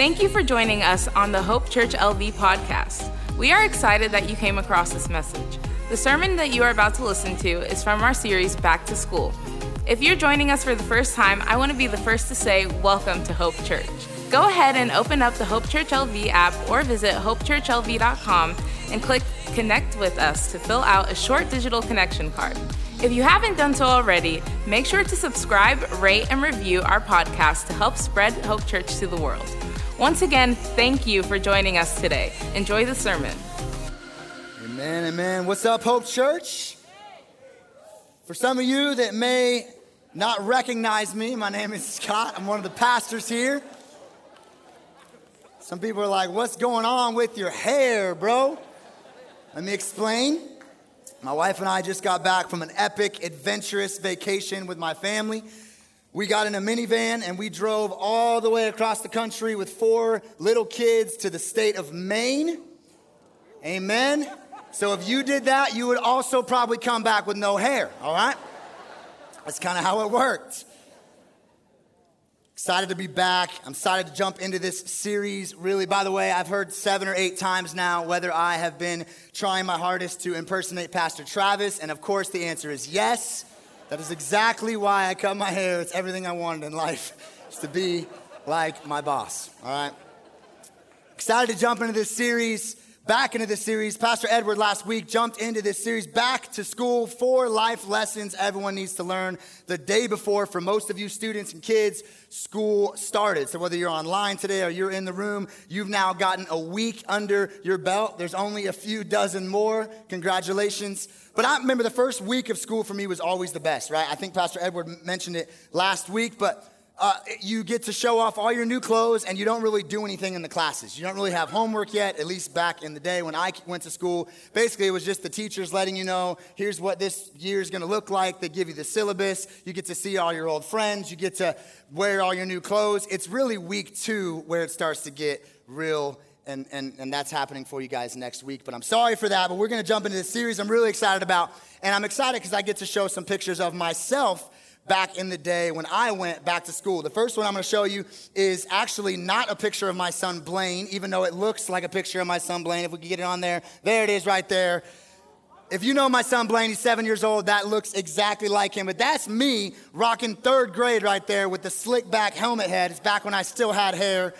Thank you for joining us on the Hope Church LV podcast. We are excited that you came across this message. The sermon that you are about to listen to is from our series Back to School. If you're joining us for the first time, I want to be the first to say, Welcome to Hope Church. Go ahead and open up the Hope Church LV app or visit hopechurchlv.com and click Connect with us to fill out a short digital connection card. If you haven't done so already, make sure to subscribe, rate, and review our podcast to help spread Hope Church to the world. Once again, thank you for joining us today. Enjoy the sermon. Amen, amen. What's up, Hope Church? For some of you that may not recognize me, my name is Scott. I'm one of the pastors here. Some people are like, What's going on with your hair, bro? Let me explain. My wife and I just got back from an epic, adventurous vacation with my family. We got in a minivan and we drove all the way across the country with four little kids to the state of Maine. Amen. So if you did that, you would also probably come back with no hair, all right? That's kind of how it worked. Excited to be back. I'm excited to jump into this series. Really, by the way, I've heard seven or eight times now whether I have been trying my hardest to impersonate Pastor Travis. And of course, the answer is yes. That is exactly why I cut my hair. It's everything I wanted in life, is to be like my boss. All right. Excited to jump into this series back into this series. Pastor Edward last week jumped into this series back to school, four life lessons everyone needs to learn the day before for most of you students and kids, school started. So whether you're online today or you're in the room, you've now gotten a week under your belt. There's only a few dozen more. Congratulations. But I remember the first week of school for me was always the best, right? I think Pastor Edward mentioned it last week, but uh, you get to show off all your new clothes and you don't really do anything in the classes. You don't really have homework yet, at least back in the day when I went to school. Basically, it was just the teachers letting you know, here's what this year is going to look like. They give you the syllabus. You get to see all your old friends. You get to wear all your new clothes. It's really week two where it starts to get real and, and, and that's happening for you guys next week. But I'm sorry for that, but we're going to jump into this series I'm really excited about. And I'm excited because I get to show some pictures of myself back in the day when I went back to school. The first one I'm going to show you is actually not a picture of my son Blaine, even though it looks like a picture of my son Blaine. If we could get it on there, there it is right there. If you know my son Blaine, he's seven years old, that looks exactly like him. But that's me rocking third grade right there with the slick back helmet head. It's back when I still had hair.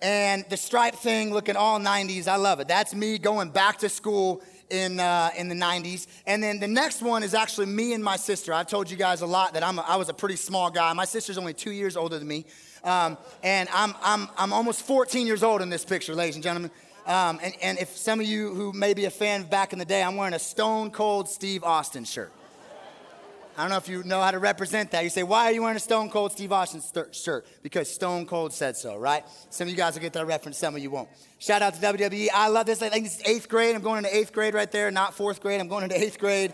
And the stripe thing looking all 90s. I love it. That's me going back to school in, uh, in the 90s. And then the next one is actually me and my sister. I've told you guys a lot that I'm a, I was a pretty small guy. My sister's only two years older than me. Um, and I'm, I'm, I'm almost 14 years old in this picture, ladies and gentlemen. Um, and, and if some of you who may be a fan back in the day, I'm wearing a Stone Cold Steve Austin shirt. I don't know if you know how to represent that. You say, why are you wearing a Stone Cold Steve Austin shirt? Because Stone Cold said so, right? Some of you guys will get that reference, some of you won't. Shout out to WWE. I love this. I think this is eighth grade. I'm going into eighth grade right there, not fourth grade. I'm going into eighth grade.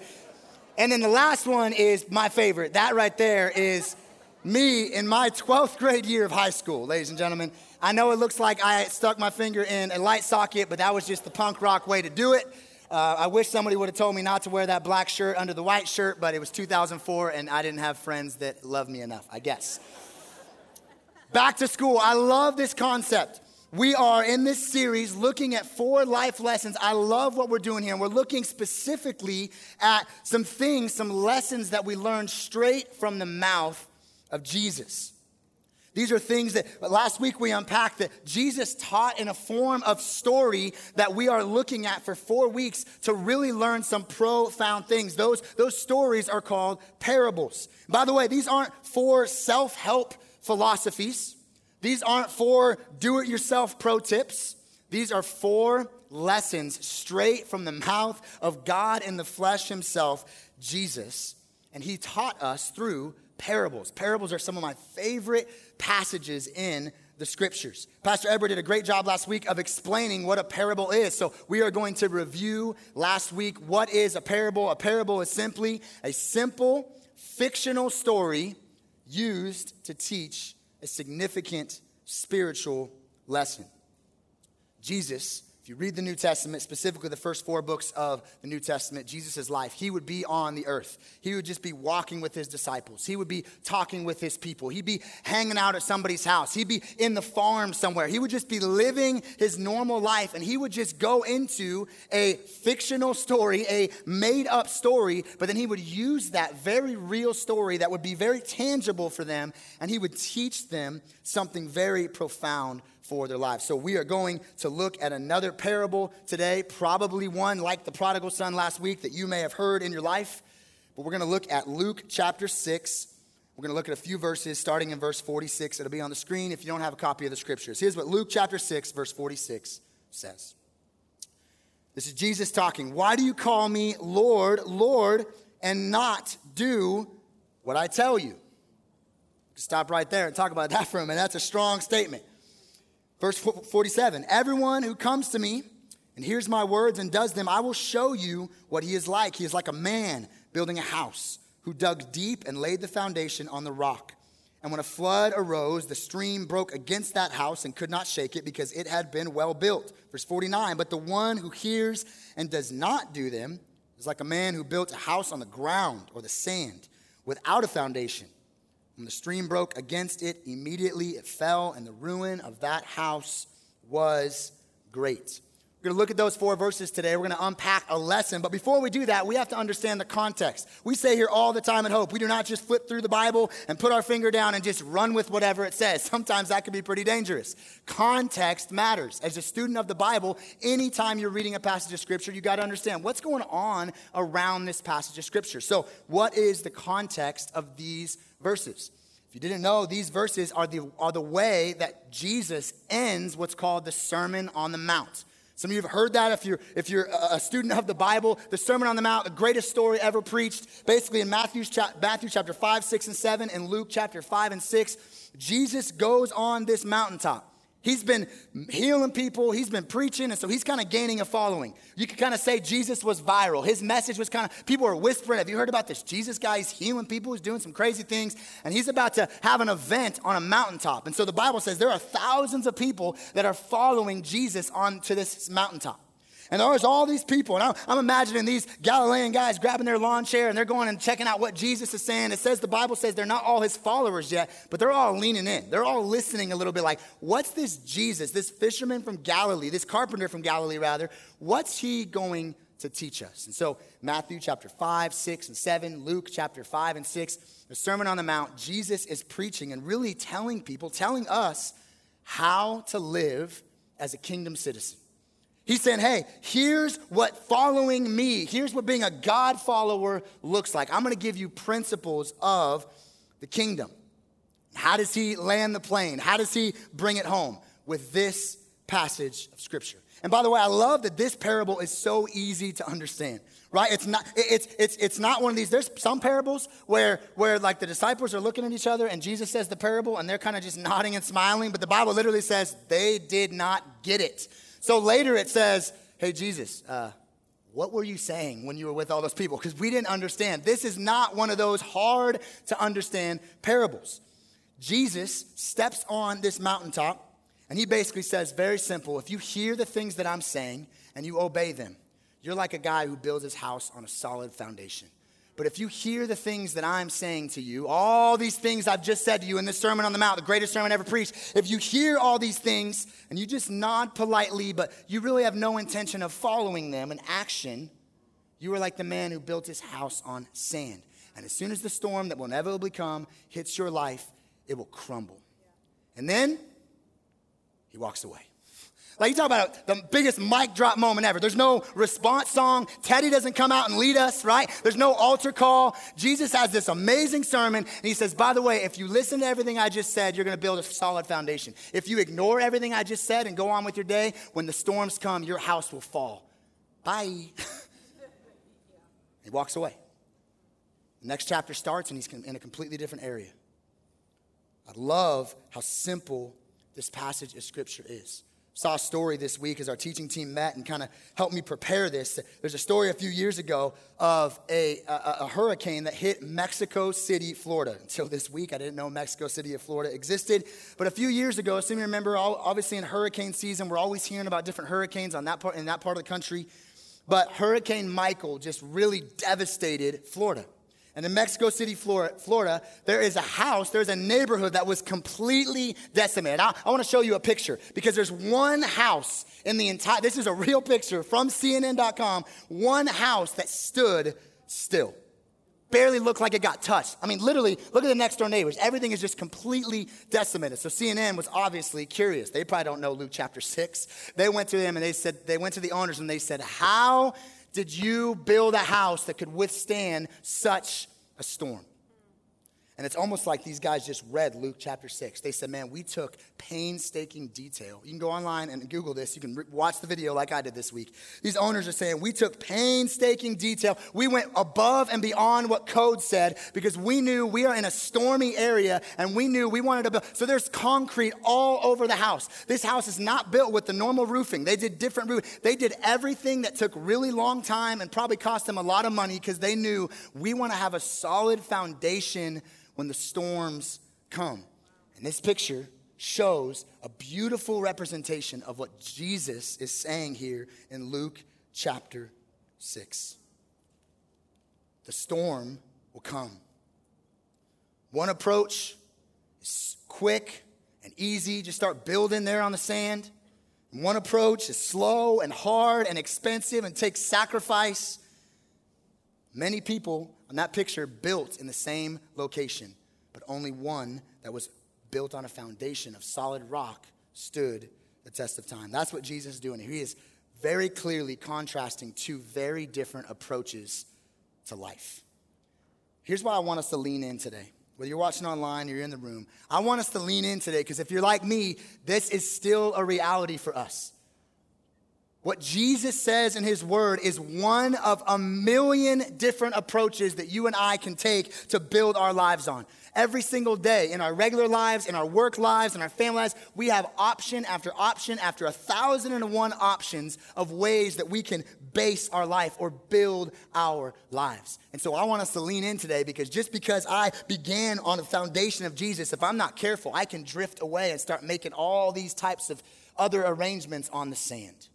And then the last one is my favorite. That right there is me in my 12th grade year of high school, ladies and gentlemen. I know it looks like I stuck my finger in a light socket, but that was just the punk rock way to do it. Uh, I wish somebody would have told me not to wear that black shirt under the white shirt, but it was 2004 and I didn't have friends that loved me enough, I guess. Back to school. I love this concept. We are in this series looking at four life lessons. I love what we're doing here. And we're looking specifically at some things, some lessons that we learned straight from the mouth of Jesus. These are things that last week we unpacked that Jesus taught in a form of story that we are looking at for four weeks to really learn some profound things. Those, those stories are called parables. By the way, these aren't for self help philosophies, these aren't for do it yourself pro tips. These are four lessons straight from the mouth of God in the flesh himself, Jesus. And he taught us through parables. Parables are some of my favorite passages in the scriptures. Pastor Edward did a great job last week of explaining what a parable is. So we are going to review last week what is a parable. A parable is simply a simple fictional story used to teach a significant spiritual lesson. Jesus If you read the New Testament, specifically the first four books of the New Testament, Jesus' life, he would be on the earth. He would just be walking with his disciples. He would be talking with his people. He'd be hanging out at somebody's house. He'd be in the farm somewhere. He would just be living his normal life and he would just go into a fictional story, a made up story, but then he would use that very real story that would be very tangible for them and he would teach them something very profound for their lives. So we are going to look at another parable today, probably one like the prodigal son last week that you may have heard in your life. But we're going to look at Luke chapter 6. We're going to look at a few verses starting in verse 46. It'll be on the screen if you don't have a copy of the scriptures. Here's what Luke chapter 6, verse 46 says. This is Jesus talking. Why do you call me Lord, Lord, and not do what I tell you? Stop right there and talk about that for a minute. That's a strong statement. Verse 47 Everyone who comes to me and hears my words and does them, I will show you what he is like. He is like a man building a house who dug deep and laid the foundation on the rock. And when a flood arose, the stream broke against that house and could not shake it because it had been well built. Verse 49 But the one who hears and does not do them is like a man who built a house on the ground or the sand without a foundation. When the stream broke against it, immediately it fell, and the ruin of that house was great. We're going to look at those four verses today. We're going to unpack a lesson. But before we do that, we have to understand the context. We say here all the time at Hope, we do not just flip through the Bible and put our finger down and just run with whatever it says. Sometimes that can be pretty dangerous. Context matters. As a student of the Bible, anytime you're reading a passage of Scripture, you got to understand what's going on around this passage of Scripture. So, what is the context of these verses. If you didn't know, these verses are the, are the way that Jesus ends what's called the Sermon on the Mount. Some of you have heard that if you're, if you're a student of the Bible. The Sermon on the Mount, the greatest story ever preached, basically in Matthew, Matthew chapter 5, 6, and 7, and Luke chapter 5 and 6. Jesus goes on this mountaintop. He's been healing people, he's been preaching, and so he's kind of gaining a following. You could kind of say Jesus was viral. His message was kind of, people were whispering, Have you heard about this Jesus guy? He's healing people, he's doing some crazy things, and he's about to have an event on a mountaintop. And so the Bible says there are thousands of people that are following Jesus onto this mountaintop. And there's all these people, and I'm, I'm, imagining these Galilean guys grabbing their lawn chair and they're going and checking out what Jesus is saying. It says the Bible says they're not all his followers yet, but they're all leaning in. They're all listening a little bit like, what's this Jesus, this fisherman from Galilee, this carpenter from Galilee, rather, what's he going to teach us? And so, Matthew chapter 5, 6, and 7, Luke chapter 5 and 6, the Sermon on the Mount, Jesus is preaching and really telling people, telling us how to live as a kingdom citizen. He's saying, hey, here's what following me, here's what being a God follower looks like. I'm going to give you principles of the kingdom. How does he land the plane? How does he bring it home? With this passage of scripture. And by the way, I love that this parable is so easy to understand, right? It's not, it's, it's, it's not one of these. There's some parables where, where like the disciples are looking at each other and Jesus says the parable and they're kind of just nodding and smiling, but the Bible literally says they did not get it. So later it says, Hey, Jesus, uh, what were you saying when you were with all those people? Because we didn't understand. This is not one of those hard to understand parables. Jesus steps on this mountaintop and he basically says, very simple if you hear the things that I'm saying and you obey them, you're like a guy who builds his house on a solid foundation. But if you hear the things that I'm saying to you, all these things I've just said to you in this Sermon on the Mount, the greatest sermon ever preached, if you hear all these things and you just nod politely, but you really have no intention of following them in action, you are like the man who built his house on sand. And as soon as the storm that will inevitably come hits your life, it will crumble. And then he walks away. Like you talk about the biggest mic drop moment ever. There's no response song. Teddy doesn't come out and lead us, right? There's no altar call. Jesus has this amazing sermon, and he says, by the way, if you listen to everything I just said, you're going to build a solid foundation. If you ignore everything I just said and go on with your day, when the storms come, your house will fall. Bye. he walks away. The next chapter starts, and he's in a completely different area. I love how simple this passage of scripture is. Saw a story this week as our teaching team met and kind of helped me prepare this. There's a story a few years ago of a, a, a, hurricane that hit Mexico City, Florida. Until this week, I didn't know Mexico City, of Florida existed. But a few years ago, some of you remember, obviously in hurricane season, we're always hearing about different hurricanes on that part, in that part of the country. But Hurricane Michael just really devastated Florida. And in Mexico City, Florida, there is a house, there's a neighborhood that was completely decimated. I, I want to show you a picture because there's one house in the entire, this is a real picture from CNN.com, one house that stood still. Barely looked like it got touched. I mean, literally, look at the next door neighbors. Everything is just completely decimated. So CNN was obviously curious. They probably don't know Luke chapter 6. They went to them and they said, they went to the owners and they said, How did you build a house that could withstand such a storm? And it's almost like these guys just read Luke chapter 6. They said, Man, we took painstaking detail. You can go online and Google this. You can re- watch the video like I did this week. These owners are saying, We took painstaking detail. We went above and beyond what code said because we knew we are in a stormy area and we knew we wanted to build. So there's concrete all over the house. This house is not built with the normal roofing. They did different roofing. They did everything that took really long time and probably cost them a lot of money because they knew we want to have a solid foundation when the storms come. And this picture shows a beautiful representation of what Jesus is saying here in Luke chapter 6. The storm will come. One approach is quick and easy, just start building there on the sand. And one approach is slow and hard and expensive and takes sacrifice. Many people on that picture built in the same location, but only one that was built on a foundation of solid rock stood the test of time. That's what Jesus is doing. He is very clearly contrasting two very different approaches to life. Here's why I want us to lean in today. Whether you're watching online or you're in the room, I want us to lean in today because if you're like me, this is still a reality for us. What Jesus says in his word is one of a million different approaches that you and I can take to build our lives on. Every single day in our regular lives, in our work lives, in our family lives, we have option after option after a thousand and one options of ways that we can base our life or build our lives. And so I want us to lean in today because just because I began on the foundation of Jesus, if I'm not careful, I can drift away and start making all these types of other arrangements on the sand.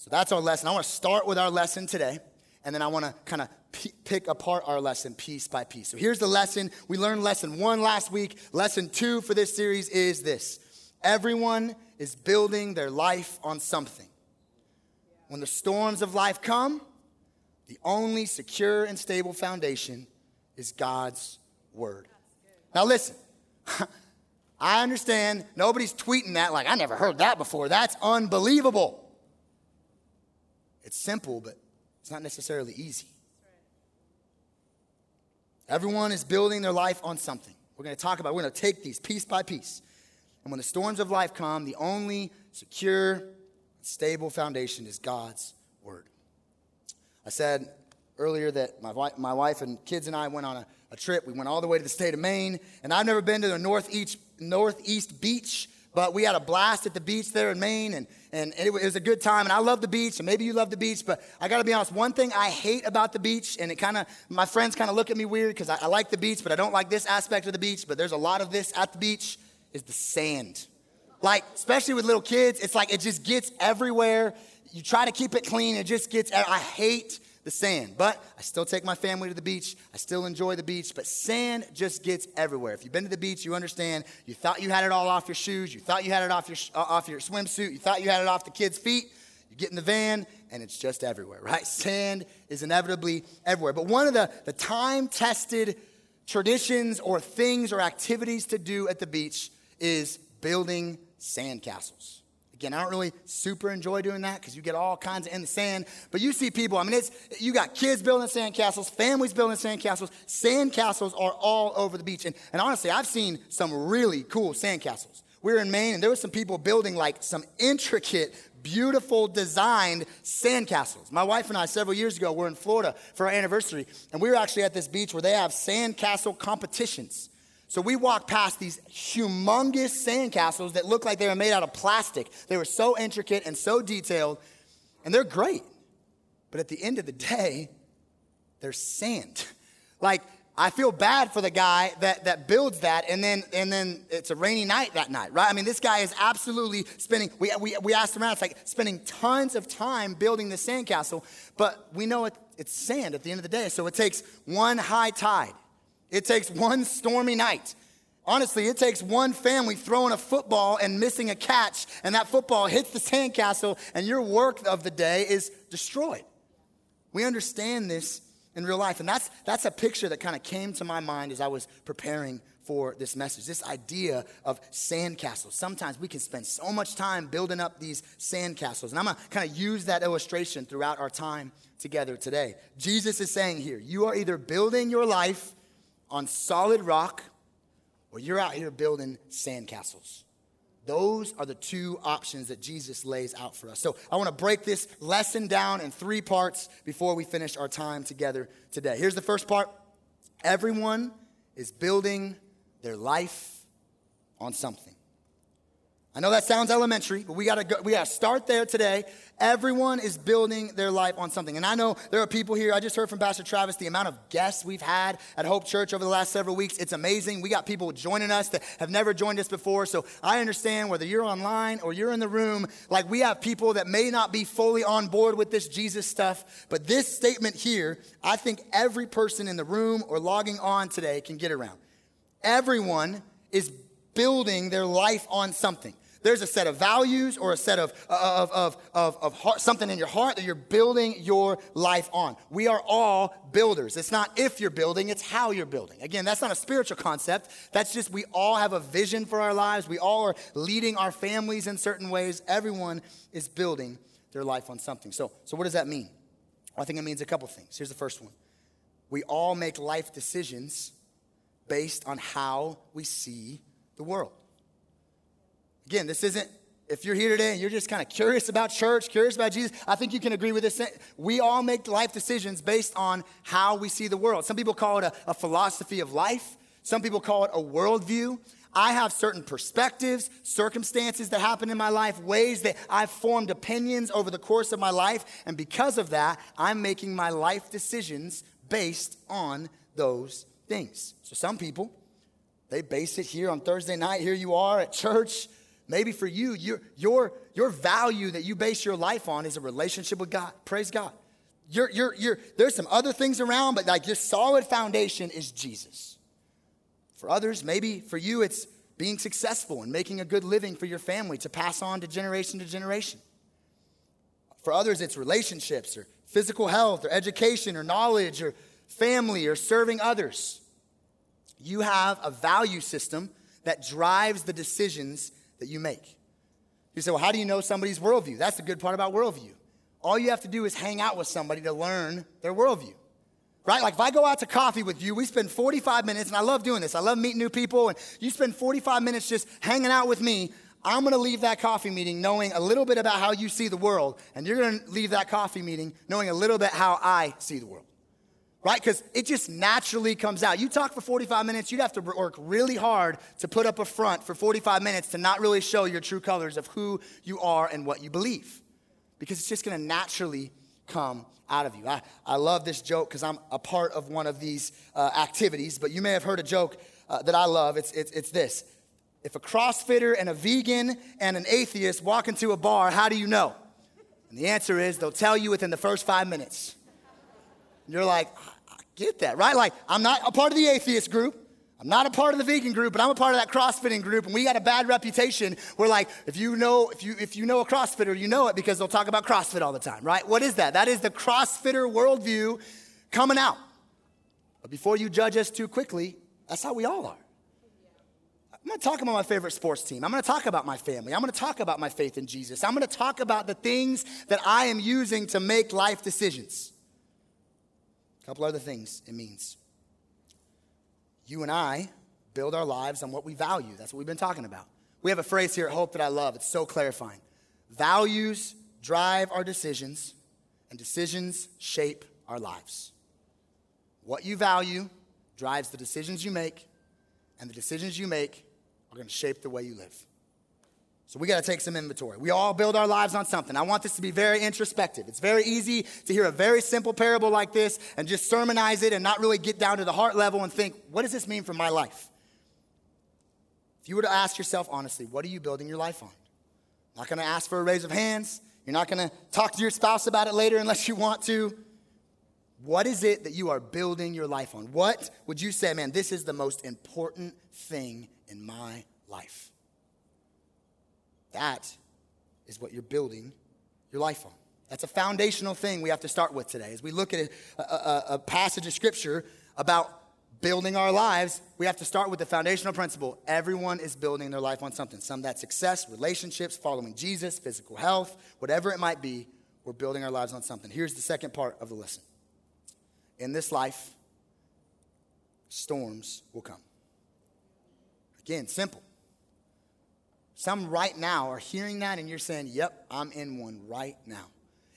So that's our lesson. I want to start with our lesson today, and then I want to kind of p- pick apart our lesson piece by piece. So here's the lesson. We learned lesson one last week. Lesson two for this series is this everyone is building their life on something. When the storms of life come, the only secure and stable foundation is God's word. Now, listen. I understand nobody's tweeting that like, I never heard that before. That's unbelievable. It's simple, but it's not necessarily easy. Everyone is building their life on something. We're going to talk about, we're going to take these piece by piece. And when the storms of life come, the only secure, stable foundation is God's word. I said earlier that my wife, my wife and kids and I went on a, a trip. We went all the way to the state of Maine, and I've never been to the northeast, northeast beach but we had a blast at the beach there in Maine, and, and it, was a good time. And I love the beach, and maybe you love the beach, but I gotta be honest, one thing I hate about the beach, and it kind of, my friends kind of look at me weird because I, I like the beach, but I don't like this aspect of the beach, but there's a lot of this at the beach, is the sand. Like, especially with little kids, it's like it just gets everywhere. You try to keep it clean, it just gets, I hate the sand. But I still take my family to the beach. I still enjoy the beach, but sand just gets everywhere. If you've been to the beach, you understand. You thought you had it all off your shoes. You thought you had it off your, uh, off your swimsuit. You thought you had it off the kids' feet. You get in the van, and it's just everywhere, right? Sand is inevitably everywhere. But one of the, the time tested traditions or things or activities to do at the beach is building sandcastles. Again, I don't really super enjoy doing that because you get all kinds of in the sand. But you see people, I mean, it's you got kids building sandcastles, families building sandcastles. Sandcastles are all over the beach. And, and honestly, I've seen some really cool sandcastles. We were in Maine and there were some people building like some intricate, beautiful designed sandcastles. My wife and I, several years ago, were in Florida for our anniversary. And we were actually at this beach where they have sandcastle competitions. So we walked past these humongous sandcastles that looked like they were made out of plastic. They were so intricate and so detailed, and they're great. But at the end of the day, they're sand. Like, I feel bad for the guy that, that builds that, and then, and then it's a rainy night that night, right? I mean, this guy is absolutely spending, we, we, we asked around, it's like spending tons of time building the sandcastle, but we know it, it's sand at the end of the day. So it takes one high tide it takes one stormy night. Honestly, it takes one family throwing a football and missing a catch, and that football hits the sandcastle, and your work of the day is destroyed. We understand this in real life, and that's, that's a picture that kind of came to my mind as I was preparing for this message this idea of sandcastles. Sometimes we can spend so much time building up these sandcastles, and I'm gonna kind of use that illustration throughout our time together today. Jesus is saying here, you are either building your life on solid rock or you're out here building sandcastles. Those are the two options that Jesus lays out for us. So I want to break this lesson down in three parts before we finish our time together today. Here's the first part everyone is building their life on something. I know that sounds elementary, but we gotta go, we gotta start there today. Everyone is building their life on something. And I know there are people here, I just heard from Pastor Travis, the amount of guests we've had at Hope Church over the last several weeks. It's amazing. We got people joining us that have never joined us before. So I understand whether you're online or you're in the room, like we have people that may not be fully on board with this Jesus stuff. But this statement here, I think every person in the room or logging on today can get around. Everyone is building their life on something. There's a set of values or a set of, of, of, of, of heart, something in your heart that you're building your life on. We are all builders. It's not if you're building, it's how you're building. Again, that's not a spiritual concept. That's just we all have a vision for our lives. We all are leading our families in certain ways. Everyone is building their life on something. So, so what does that mean? Well, I think it means a couple things. Here's the first one we all make life decisions based on how we see the world. Again, this isn't, if you're here today and you're just kind of curious about church, curious about Jesus, I think you can agree with this. We all make life decisions based on how we see the world. Some people call it a, a philosophy of life, some people call it a worldview. I have certain perspectives, circumstances that happen in my life, ways that I've formed opinions over the course of my life. And because of that, I'm making my life decisions based on those things. So some people, they base it here on Thursday night. Here you are at church. Maybe for you, your, your, your value that you base your life on is a relationship with God. Praise God. You're, you're, you're, there's some other things around, but like your solid foundation is Jesus. For others, maybe for you, it's being successful and making a good living for your family to pass on to generation to generation. For others, it's relationships or physical health or education or knowledge or family or serving others. You have a value system that drives the decisions that you make. You say, well, how do you know somebody's worldview? That's the good part about worldview. All you have to do is hang out with somebody to learn their worldview. Right? Like if I go out to coffee with you, we spend 45 minutes, and I love doing this. I love meeting new people, and you spend 45 minutes just hanging out with me. I'm gonna leave that coffee meeting knowing a little bit about how you see the world, and you're gonna leave that coffee meeting knowing a little bit how I see the world right? Because it just naturally comes out. You talk for 45 minutes, you'd have to work really hard to put up a front for 45 minutes to not really show your true colors of who you are and what you believe. Because it's just gonna naturally come out of you. I, I love this joke because I'm a part of one of these uh, activities, but you may have heard a joke uh, that I love. It's, it's, it's this If a CrossFitter and a vegan and an atheist walk into a bar, how do you know? And the answer is they'll tell you within the first five minutes. You're like, I get that, right? Like, I'm not a part of the atheist group. I'm not a part of the vegan group, but I'm a part of that CrossFitting group, and we got a bad reputation. We're like, if you know, if you if you know a CrossFitter, you know it because they'll talk about CrossFit all the time, right? What is that? That is the CrossFitter worldview coming out. But before you judge us too quickly, that's how we all are. I'm gonna talk about my favorite sports team. I'm gonna talk about my family. I'm gonna talk about my faith in Jesus. I'm gonna talk about the things that I am using to make life decisions couple other things it means. You and I build our lives on what we value. That's what we've been talking about. We have a phrase here at Hope that I love. It's so clarifying. Values drive our decisions, and decisions shape our lives. What you value drives the decisions you make, and the decisions you make are going to shape the way you live. So we got to take some inventory. We all build our lives on something. I want this to be very introspective. It's very easy to hear a very simple parable like this and just sermonize it and not really get down to the heart level and think, what does this mean for my life? If you were to ask yourself honestly, what are you building your life on? I'm not going to ask for a raise of hands. You're not going to talk to your spouse about it later unless you want to. What is it that you are building your life on? What would you say, man, this is the most important thing in my life? That is what you're building your life on. That's a foundational thing we have to start with today. As we look at a, a, a, passage of scripture about building our lives, we have to start with the foundational principle. Everyone is building their life on something. Some that success, relationships, following Jesus, physical health, whatever it might be, we're building our lives on something. Here's the second part of the lesson. In this life, storms will come. Again, simple. Some right now are hearing that and you're saying, Yep, I'm in one right now.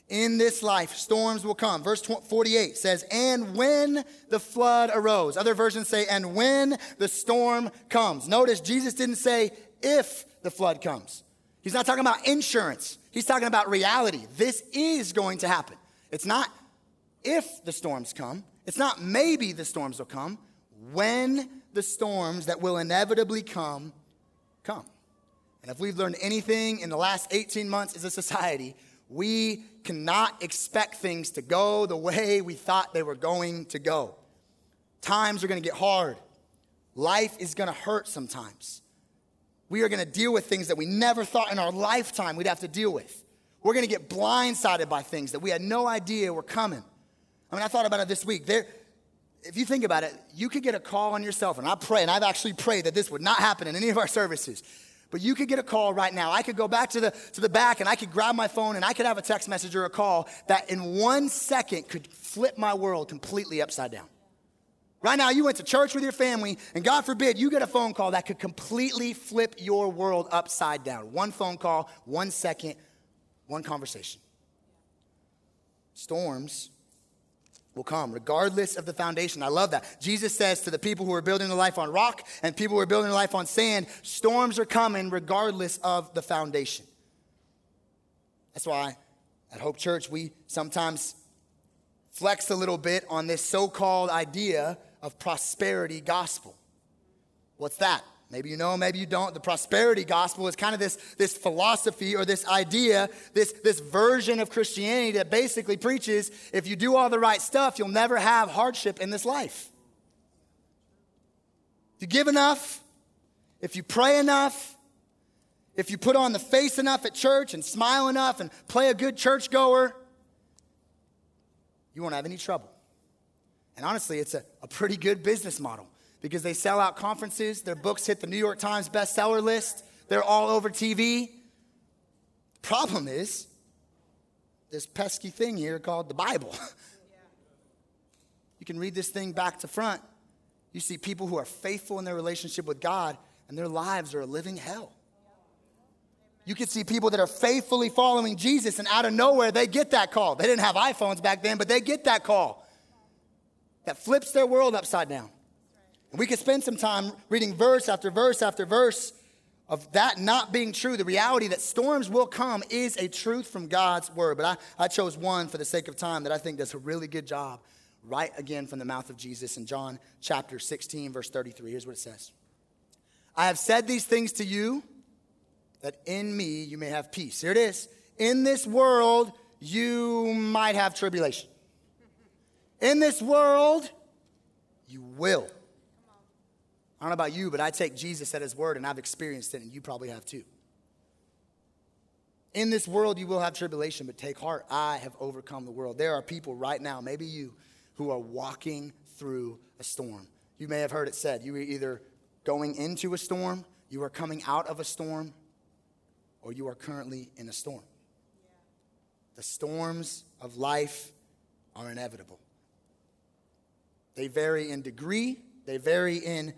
In this life, storms will come. Verse 48 says, And when the flood arose. Other versions say, And when the storm comes. Notice Jesus didn't say, If the flood comes. He's not talking about insurance, he's talking about reality. This is going to happen. It's not if the storms come, it's not maybe the storms will come. When the storms that will inevitably come, come. And if we've learned anything in the last 18 months as a society, we cannot expect things to go the way we thought they were going to go. Times are going to get hard. Life is going to hurt sometimes. We are going to deal with things that we never thought in our lifetime we'd have to deal with. We're going to get blindsided by things that we had no idea were coming. I mean, I thought about it this week. There, if you think about it, you could get a call on yourself, and I pray, and I've actually prayed that this would not happen in any of our services. But you could get a call right now. I could go back to the, to the back and I could grab my phone and I could have a text message or a call that in one second could flip my world completely upside down. Right now, you went to church with your family, and God forbid you get a phone call that could completely flip your world upside down. One phone call, one second, one conversation. Storms will come, regardless of the foundation. I love that. Jesus says to the people who are building their life on rock and people who are building their life on sand, storms are coming regardless of the foundation. That's why at Hope Church, we sometimes flex a little bit on this so called idea of prosperity gospel. What's that? Maybe you know, maybe you don't. The prosperity gospel is kind of this, this philosophy or this idea, this, this version of Christianity that basically preaches if you do all the right stuff, you'll never have hardship in this life. If you give enough, if you pray enough, if you put on the face enough at church and smile enough and play a good churchgoer, you won't have any trouble. And honestly, it's a, a pretty good business model because they sell out conferences. Their books hit the New York Times bestseller list. They're all over TV. Problem is this pesky thing here called the Bible. you can read this thing back to front. You see people who are faithful in their relationship with God, and their lives are a living hell. You can see people that are faithfully following Jesus, and out of nowhere, they get that call. They didn't have iPhones back then, but they get that call that flips their world upside down. And we could spend some time reading verse after verse after verse of that not being true. The reality that storms will come is a truth from God's word. But I, I chose one for the sake of time that I think does a really good job right again from the mouth of Jesus in John chapter 16, verse 33. Here's what it says I have said these things to you that in me you may have peace. Here it is. In this world you might have tribulation. In this world you will I don't know about you, but I take Jesus at his word and I've experienced it, and you probably have too. In this world, you will have tribulation, but take heart. I have overcome the world. There are people right now, maybe you, who are walking through a storm. You may have heard it said you are either going into a storm, you are coming out of a storm, or you are currently in a storm. The storms of life are inevitable. They vary in degree, they vary in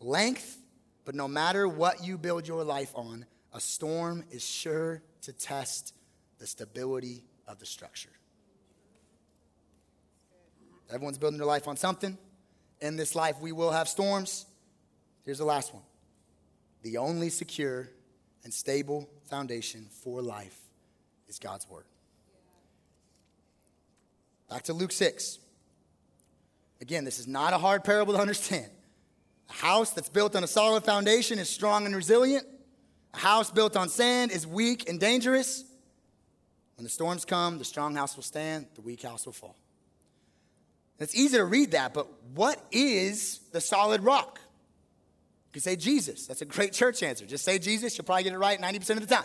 length, but no matter what you build your life on, a storm is sure to test the stability of the structure. Everyone's building their life on something. In this life, we will have storms. Here's the last one the only secure and stable foundation for life is God's word. Back to Luke 6. Again, this is not a hard parable to understand. A house that's built on a solid foundation is strong and resilient. A house built on sand is weak and dangerous. When the storms come, the strong house will stand, the weak house will fall. It's easy to read that, but what is the solid rock? You can say Jesus. That's a great church answer. Just say Jesus, you'll probably get it right 90% of the time.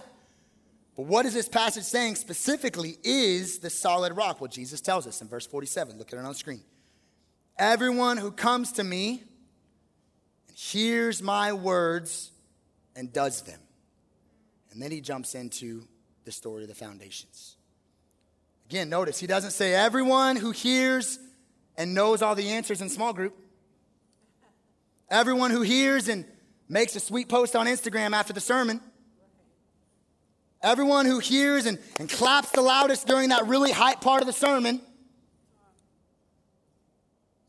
But what is this passage saying specifically is the solid rock? Well, Jesus tells us in verse 47. Look at it on screen. Everyone who comes to me hears my words and does them. And then he jumps into the story of the foundations. Again, notice he doesn't say everyone who hears and knows all the answers in small group. Everyone who hears and makes a sweet post on Instagram after the sermon. Everyone who hears and, and claps the loudest during that really hype part of the sermon.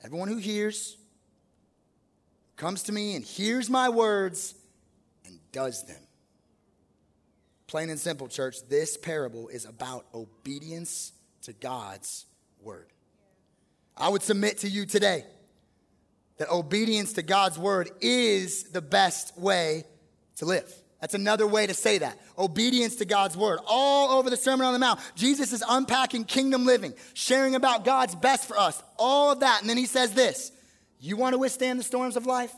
Everyone who hears comes to me and hears my words and does them. Plain and simple, church, this parable is about obedience to God's word. I would submit to you today that obedience to God's word is the best way to live. That's another way to say that. Obedience to God's word. All over the Sermon on the Mount, Jesus is unpacking kingdom living, sharing about God's best for us, all of that. And then he says this You want to withstand the storms of life?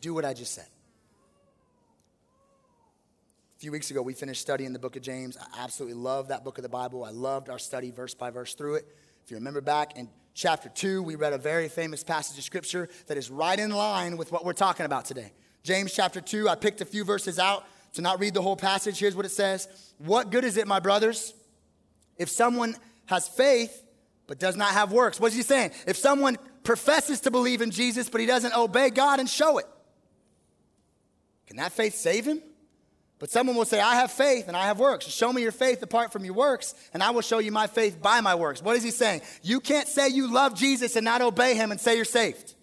Do what I just said. A few weeks ago, we finished studying the book of James. I absolutely love that book of the Bible. I loved our study verse by verse through it. If you remember back in chapter 2, we read a very famous passage of scripture that is right in line with what we're talking about today. James chapter 2, I picked a few verses out to not read the whole passage. Here's what it says What good is it, my brothers, if someone has faith but does not have works? What's he saying? If someone professes to believe in Jesus but he doesn't obey God and show it, can that faith save him? But someone will say, I have faith and I have works. Show me your faith apart from your works, and I will show you my faith by my works. What is he saying? You can't say you love Jesus and not obey him and say you're saved.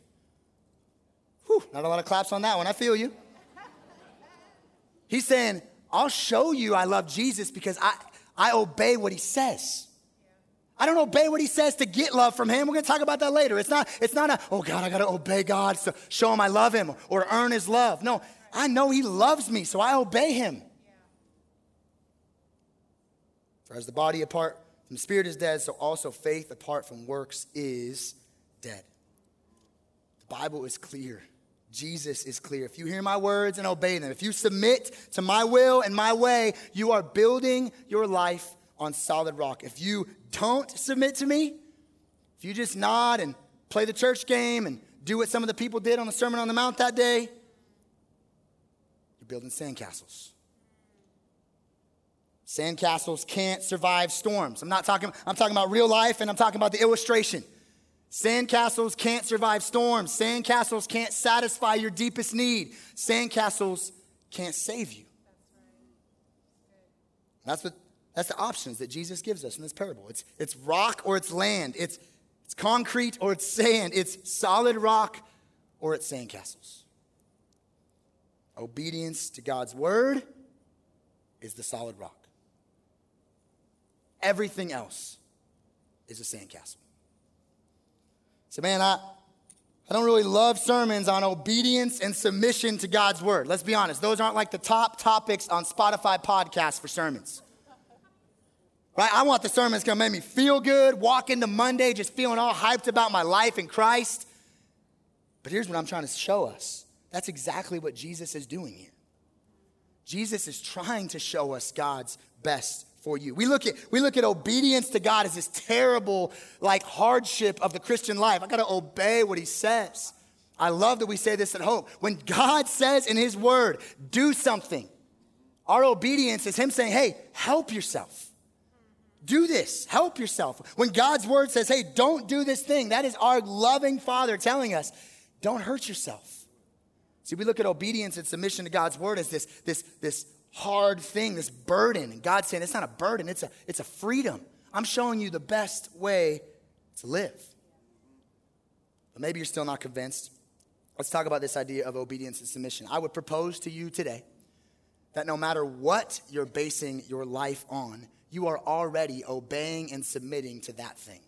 Whew, not a lot of claps on that one. I feel you. He's saying, I'll show you I love Jesus because I, I obey what he says. I don't obey what he says to get love from him. We're going to talk about that later. It's not, it's not a, oh God, I got to obey God to show him I love him or earn his love. No, I know he loves me, so I obey him. For as the body apart from the spirit is dead, so also faith apart from works is dead. The Bible is clear. Jesus is clear. If you hear my words and obey them, if you submit to my will and my way, you are building your life on solid rock. If you don't submit to me, if you just nod and play the church game and do what some of the people did on the Sermon on the Mount that day, you're building sandcastles. Sandcastles can't survive storms. I'm not talking, I'm talking about real life and I'm talking about the illustration. Sandcastles can't survive storms. Sandcastles can't satisfy your deepest need. Sandcastles can't save you. That's what that's the options that Jesus gives us in this parable. It's, it's rock or it's land. It's, it's concrete or it's sand. It's solid rock or it's sandcastles. Obedience to God's word is the solid rock. Everything else is a sandcastle. So, man, I, I don't really love sermons on obedience and submission to God's word. Let's be honest, those aren't like the top topics on Spotify podcasts for sermons. Right? I want the sermons gonna make me feel good, walk into Monday just feeling all hyped about my life in Christ. But here's what I'm trying to show us that's exactly what Jesus is doing here. Jesus is trying to show us God's best for you. We look at we look at obedience to God as this terrible like hardship of the Christian life. I got to obey what he says. I love that we say this at Hope. When God says in his word, do something, our obedience is him saying, "Hey, help yourself." Do this, help yourself. When God's word says, hey, don't do this thing, that is our loving Father telling us, don't hurt yourself. See, we look at obedience and submission to God's word as this, this, this hard thing, this burden. And God's saying it's not a burden, it's a, it's a freedom. I'm showing you the best way to live. But maybe you're still not convinced. Let's talk about this idea of obedience and submission. I would propose to you today that no matter what you're basing your life on, you are already obeying and submitting to that thing.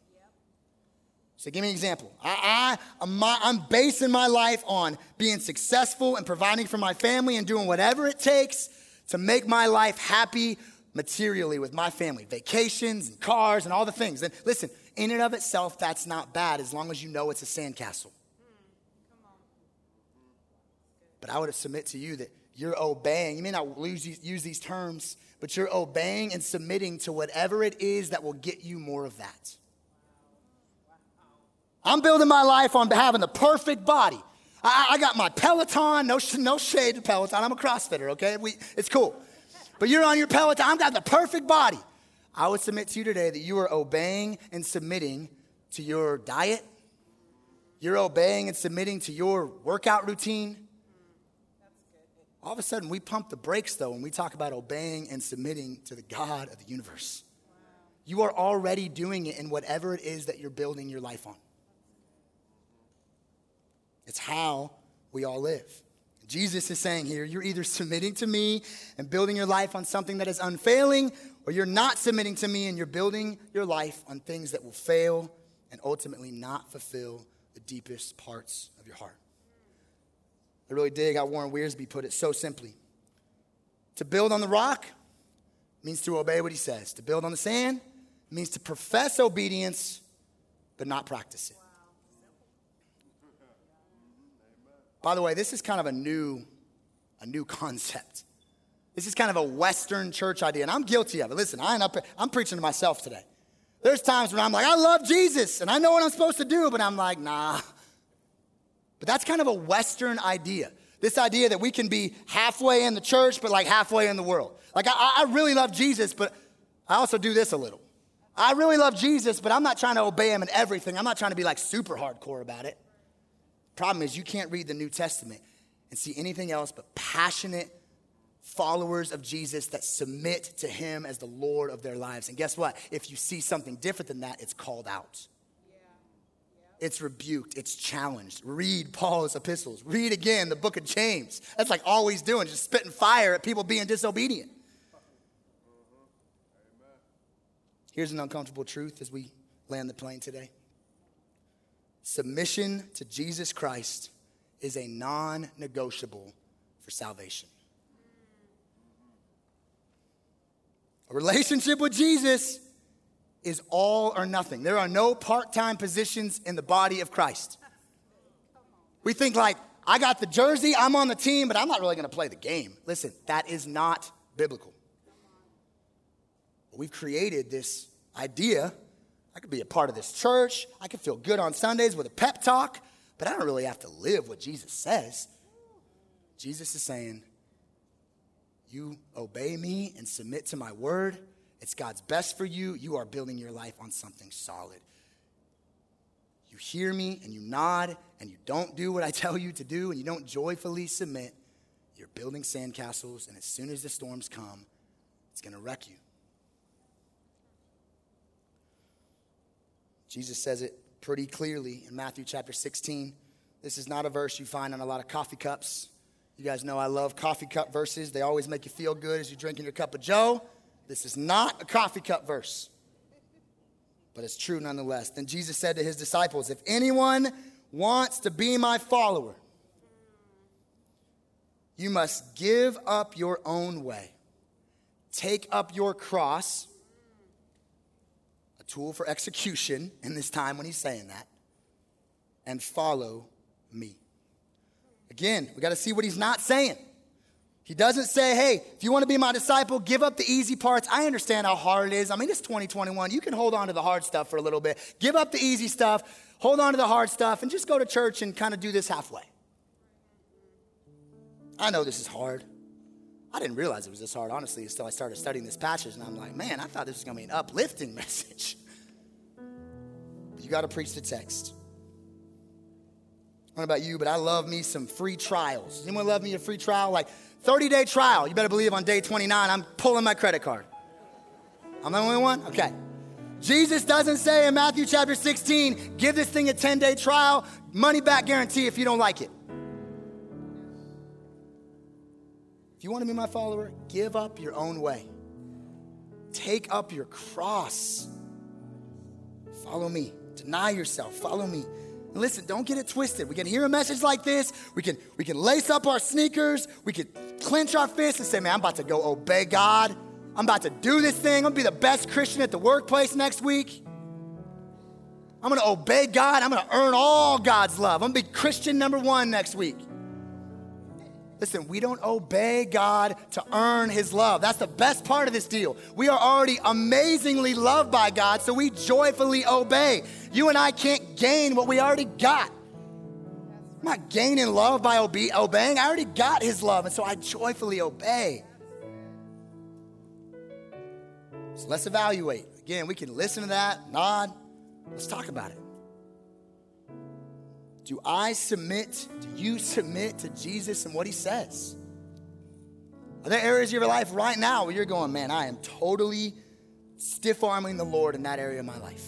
So, give me an example. I, I, I'm, I'm basing my life on being successful and providing for my family and doing whatever it takes to make my life happy materially with my family vacations and cars and all the things. And listen, in and of itself, that's not bad as long as you know it's a sandcastle. But I would submit to you that you're obeying. You may not use, use these terms, but you're obeying and submitting to whatever it is that will get you more of that. I'm building my life on having the perfect body. I, I got my Peloton, no, no shade to Peloton. I'm a CrossFitter, okay? We, it's cool. But you're on your Peloton, I've got the perfect body. I would submit to you today that you are obeying and submitting to your diet. You're obeying and submitting to your workout routine. All of a sudden, we pump the brakes, though, when we talk about obeying and submitting to the God of the universe. You are already doing it in whatever it is that you're building your life on. It's how we all live. Jesus is saying here, you're either submitting to me and building your life on something that is unfailing, or you're not submitting to me and you're building your life on things that will fail and ultimately not fulfill the deepest parts of your heart. I really dig how Warren Wiersbe put it so simply. To build on the rock means to obey what he says. To build on the sand means to profess obedience but not practice it. By the way, this is kind of a new, a new concept. This is kind of a Western church idea, and I'm guilty of it. Listen, I up, I'm preaching to myself today. There's times when I'm like, I love Jesus, and I know what I'm supposed to do, but I'm like, nah, but that's kind of a Western idea. This idea that we can be halfway in the church, but like halfway in the world. Like, I, I really love Jesus, but I also do this a little. I really love Jesus, but I'm not trying to obey him in everything. I'm not trying to be like super hardcore about it. Problem is, you can't read the New Testament and see anything else but passionate followers of Jesus that submit to him as the Lord of their lives. And guess what? If you see something different than that, it's called out it's rebuked, it's challenged. Read Paul's epistles. Read again the book of James. That's like all he's doing, just spitting fire at people being disobedient. Here's an uncomfortable truth as we land the plane today submission to Jesus Christ is a non negotiable for salvation. A relationship with Jesus is all or nothing. There are no part time positions in the body of Christ. We think, like, I got the jersey, I'm on the team, but I'm not really going to play the game. Listen, that is not biblical. We've created this idea I could be a part of this church, I could feel good on Sundays with a pep talk, but I don't really have to live what Jesus says. Jesus is saying, You obey me and submit to my word it's God's best for you. You are building your life on something solid. You hear me and you nod and you don't do what I tell you to do and you don't joyfully submit. You're building sandcastles, and as soon as the storms come, it's going to wreck you. Jesus says it pretty clearly in Matthew chapter 16. This is not a verse you find on a lot of coffee cups. You guys know I love coffee cup verses. They always make you feel good as you're drinking your cup of Joe. This is not a coffee cup verse, but it's true nonetheless. Then Jesus said to his disciples, If anyone wants to be my follower, you must give up your own way, take up your cross, a tool for execution in this time when he's saying that, and follow me. Again, we got to see what he's not saying. He doesn't say, hey, if you want to be my disciple, give up the easy parts. I understand how hard it is. I mean, it's 2021. You can hold on to the hard stuff for a little bit. Give up the easy stuff, hold on to the hard stuff, and just go to church and kind of do this halfway. I know this is hard. I didn't realize it was this hard, honestly, until I started studying this passage. And I'm like, man, I thought this was going to be an uplifting message. But you got to preach the text. I don't know about you, but I love me some free trials. Anyone love me a free trial? Like, 30 day trial. You better believe on day 29, I'm pulling my credit card. I'm the only one? Okay. Jesus doesn't say in Matthew chapter 16, give this thing a 10 day trial, money back guarantee if you don't like it. If you want to be my follower, give up your own way. Take up your cross. Follow me. Deny yourself. Follow me. And listen, don't get it twisted. We can hear a message like this. We can, we can lace up our sneakers. We can clench our fists and say, man, I'm about to go obey God. I'm about to do this thing. I'm gonna be the best Christian at the workplace next week. I'm gonna obey God. I'm gonna earn all God's love. I'm gonna be Christian number one next week. Listen, we don't obey God to earn His love. That's the best part of this deal. We are already amazingly loved by God, so we joyfully obey. You and I can't gain what we already got. I'm not gaining love by obe- obeying. I already got His love, and so I joyfully obey. So let's evaluate. Again, we can listen to that, nod. Let's talk about it. Do I submit? Do you submit to Jesus and what he says? Are there areas of your life right now where you're going, man, I am totally stiff arming the Lord in that area of my life?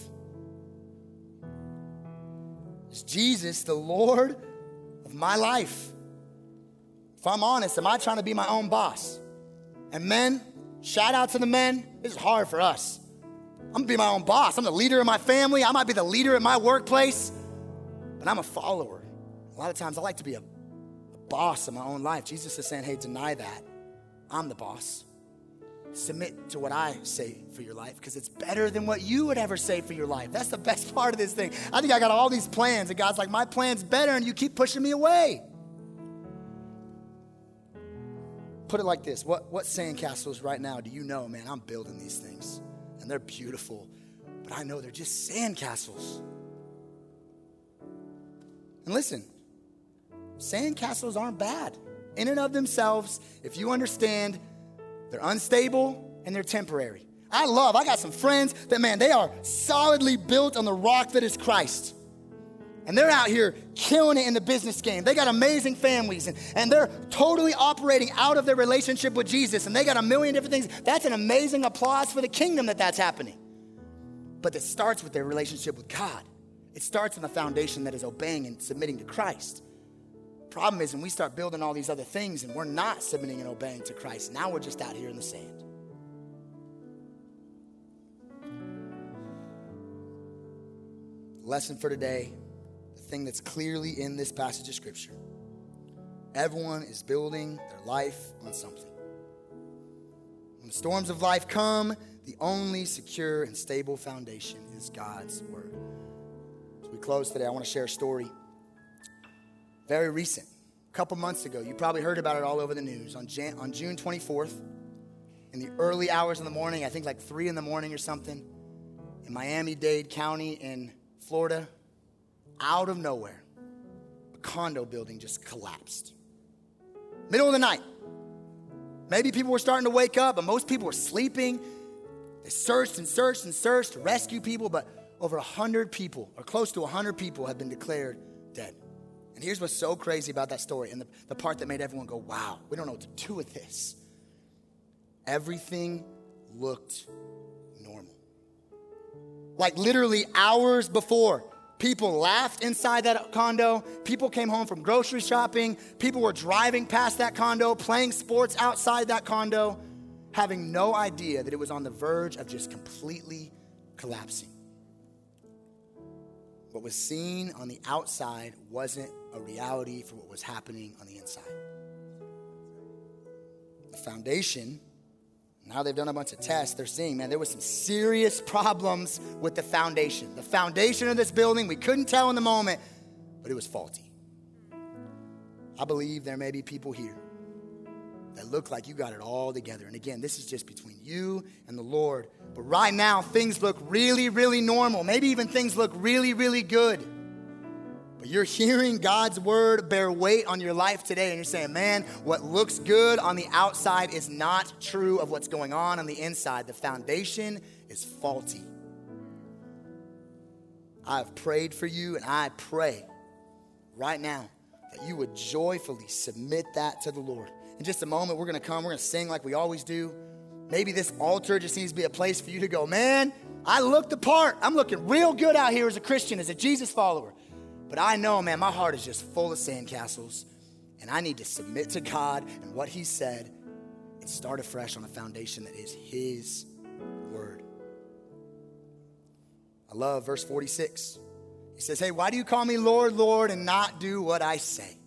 Is Jesus the Lord of my life? If I'm honest, am I trying to be my own boss? And men, shout out to the men. This is hard for us. I'm gonna be my own boss. I'm the leader of my family. I might be the leader in my workplace, but I'm a follower. A lot of times I like to be a, a boss in my own life. Jesus is saying, hey, deny that. I'm the boss. Submit to what I say for your life because it's better than what you would ever say for your life. That's the best part of this thing. I think I got all these plans, and God's like, my plan's better, and you keep pushing me away. Put it like this what, what sandcastles right now do you know, man? I'm building these things, and they're beautiful, but I know they're just sandcastles. And listen, sandcastles aren't bad in and of themselves if you understand they're unstable and they're temporary. I love, I got some friends that, man, they are solidly built on the rock that is Christ. And they're out here killing it in the business game. They got amazing families and, and they're totally operating out of their relationship with Jesus and they got a million different things. That's an amazing applause for the kingdom that that's happening. But it starts with their relationship with God. It starts on the foundation that is obeying and submitting to Christ. Problem is, when we start building all these other things and we're not submitting and obeying to Christ, now we're just out here in the sand. Lesson for today the thing that's clearly in this passage of Scripture. Everyone is building their life on something. When the storms of life come, the only secure and stable foundation is God's Word. We close today, I want to share a story very recent, a couple months ago. You probably heard about it all over the news. On, Jan- on June 24th, in the early hours of the morning, I think like 3 in the morning or something, in Miami Dade County in Florida, out of nowhere, a condo building just collapsed. Middle of the night. Maybe people were starting to wake up, but most people were sleeping. They searched and searched and searched to rescue people, but over 100 people, or close to 100 people, have been declared dead. And here's what's so crazy about that story, and the, the part that made everyone go, wow, we don't know what to do with this. Everything looked normal. Like literally hours before, people laughed inside that condo. People came home from grocery shopping. People were driving past that condo, playing sports outside that condo, having no idea that it was on the verge of just completely collapsing. What was seen on the outside wasn't a reality for what was happening on the inside. The foundation, now they've done a bunch of tests, they're seeing, man, there was some serious problems with the foundation. The foundation of this building, we couldn't tell in the moment, but it was faulty. I believe there may be people here that look like you got it all together. And again, this is just between you and the Lord. But right now, things look really, really normal. Maybe even things look really, really good. But you're hearing God's word bear weight on your life today, and you're saying, man, what looks good on the outside is not true of what's going on on the inside. The foundation is faulty. I've prayed for you, and I pray right now that you would joyfully submit that to the Lord. In just a moment, we're gonna come, we're gonna sing like we always do. Maybe this altar just needs to be a place for you to go, man, I look the part. I'm looking real good out here as a Christian, as a Jesus follower. But I know, man, my heart is just full of sandcastles, and I need to submit to God and what He said and start afresh on a foundation that is His Word. I love verse 46. He says, Hey, why do you call me Lord, Lord, and not do what I say?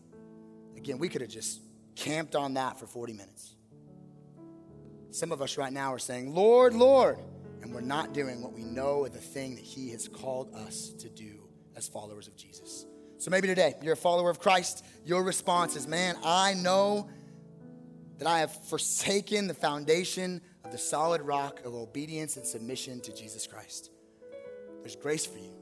Again, we could have just camped on that for 40 minutes. Some of us right now are saying, Lord, Lord, and we're not doing what we know is the thing that He has called us to do as followers of Jesus. So maybe today, you're a follower of Christ, your response is, Man, I know that I have forsaken the foundation of the solid rock of obedience and submission to Jesus Christ. There's grace for you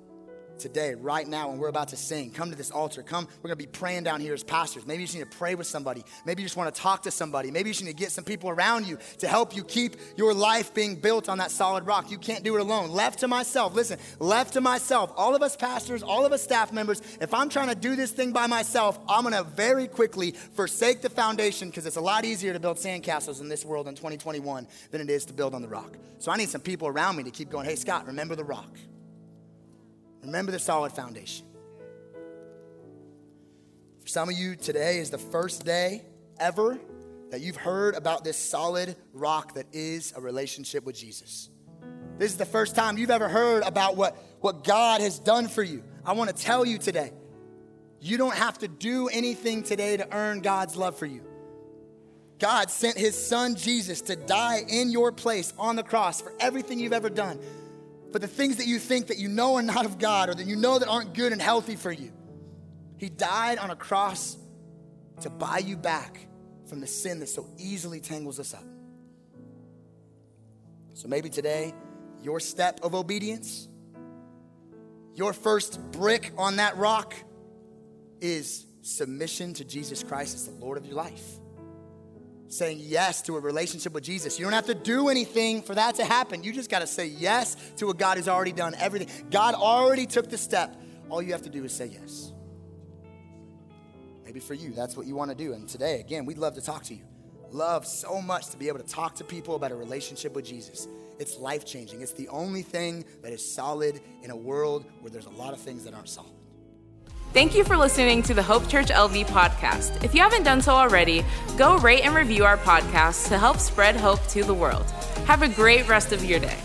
today, right now, when we're about to sing. Come to this altar. Come, we're going to be praying down here as pastors. Maybe you just need to pray with somebody. Maybe you just want to talk to somebody. Maybe you just need to get some people around you to help you keep your life being built on that solid rock. You can't do it alone. Left to myself, listen, left to myself, all of us pastors, all of us staff members, if I'm trying to do this thing by myself, I'm going to very quickly forsake the foundation because it's a lot easier to build sandcastles in this world in 2021 than it is to build on the rock. So I need some people around me to keep going, hey, Scott, remember the rock. Remember the solid foundation. For some of you, today is the first day ever that you've heard about this solid rock that is a relationship with Jesus. This is the first time you've ever heard about what, what God has done for you. I want to tell you today, you don't have to do anything today to earn God's love for you. God sent his son Jesus to die in your place on the cross for everything you've ever done for the things that you think that you know are not of God or that you know that aren't good and healthy for you. He died on a cross to buy you back from the sin that so easily tangles us up. So maybe today, your step of obedience, your first brick on that rock is submission to Jesus Christ as the Lord of your life saying yes to a relationship with Jesus. You don't have to do anything for that to happen. You just got to say yes to what God has already done everything. God already took the step. All you have to do is say yes. Maybe for you, that's what you want to do. And today, again, we'd love to talk to you. Love so much to be able to talk to people about a relationship with Jesus. It's life changing. It's the only thing that is solid in a world where there's a lot of things that aren't solid. Thank you for listening to the Hope Church LV podcast. If you haven't done so already, go rate and review our podcast to help spread hope to the world. Have a great rest of your day.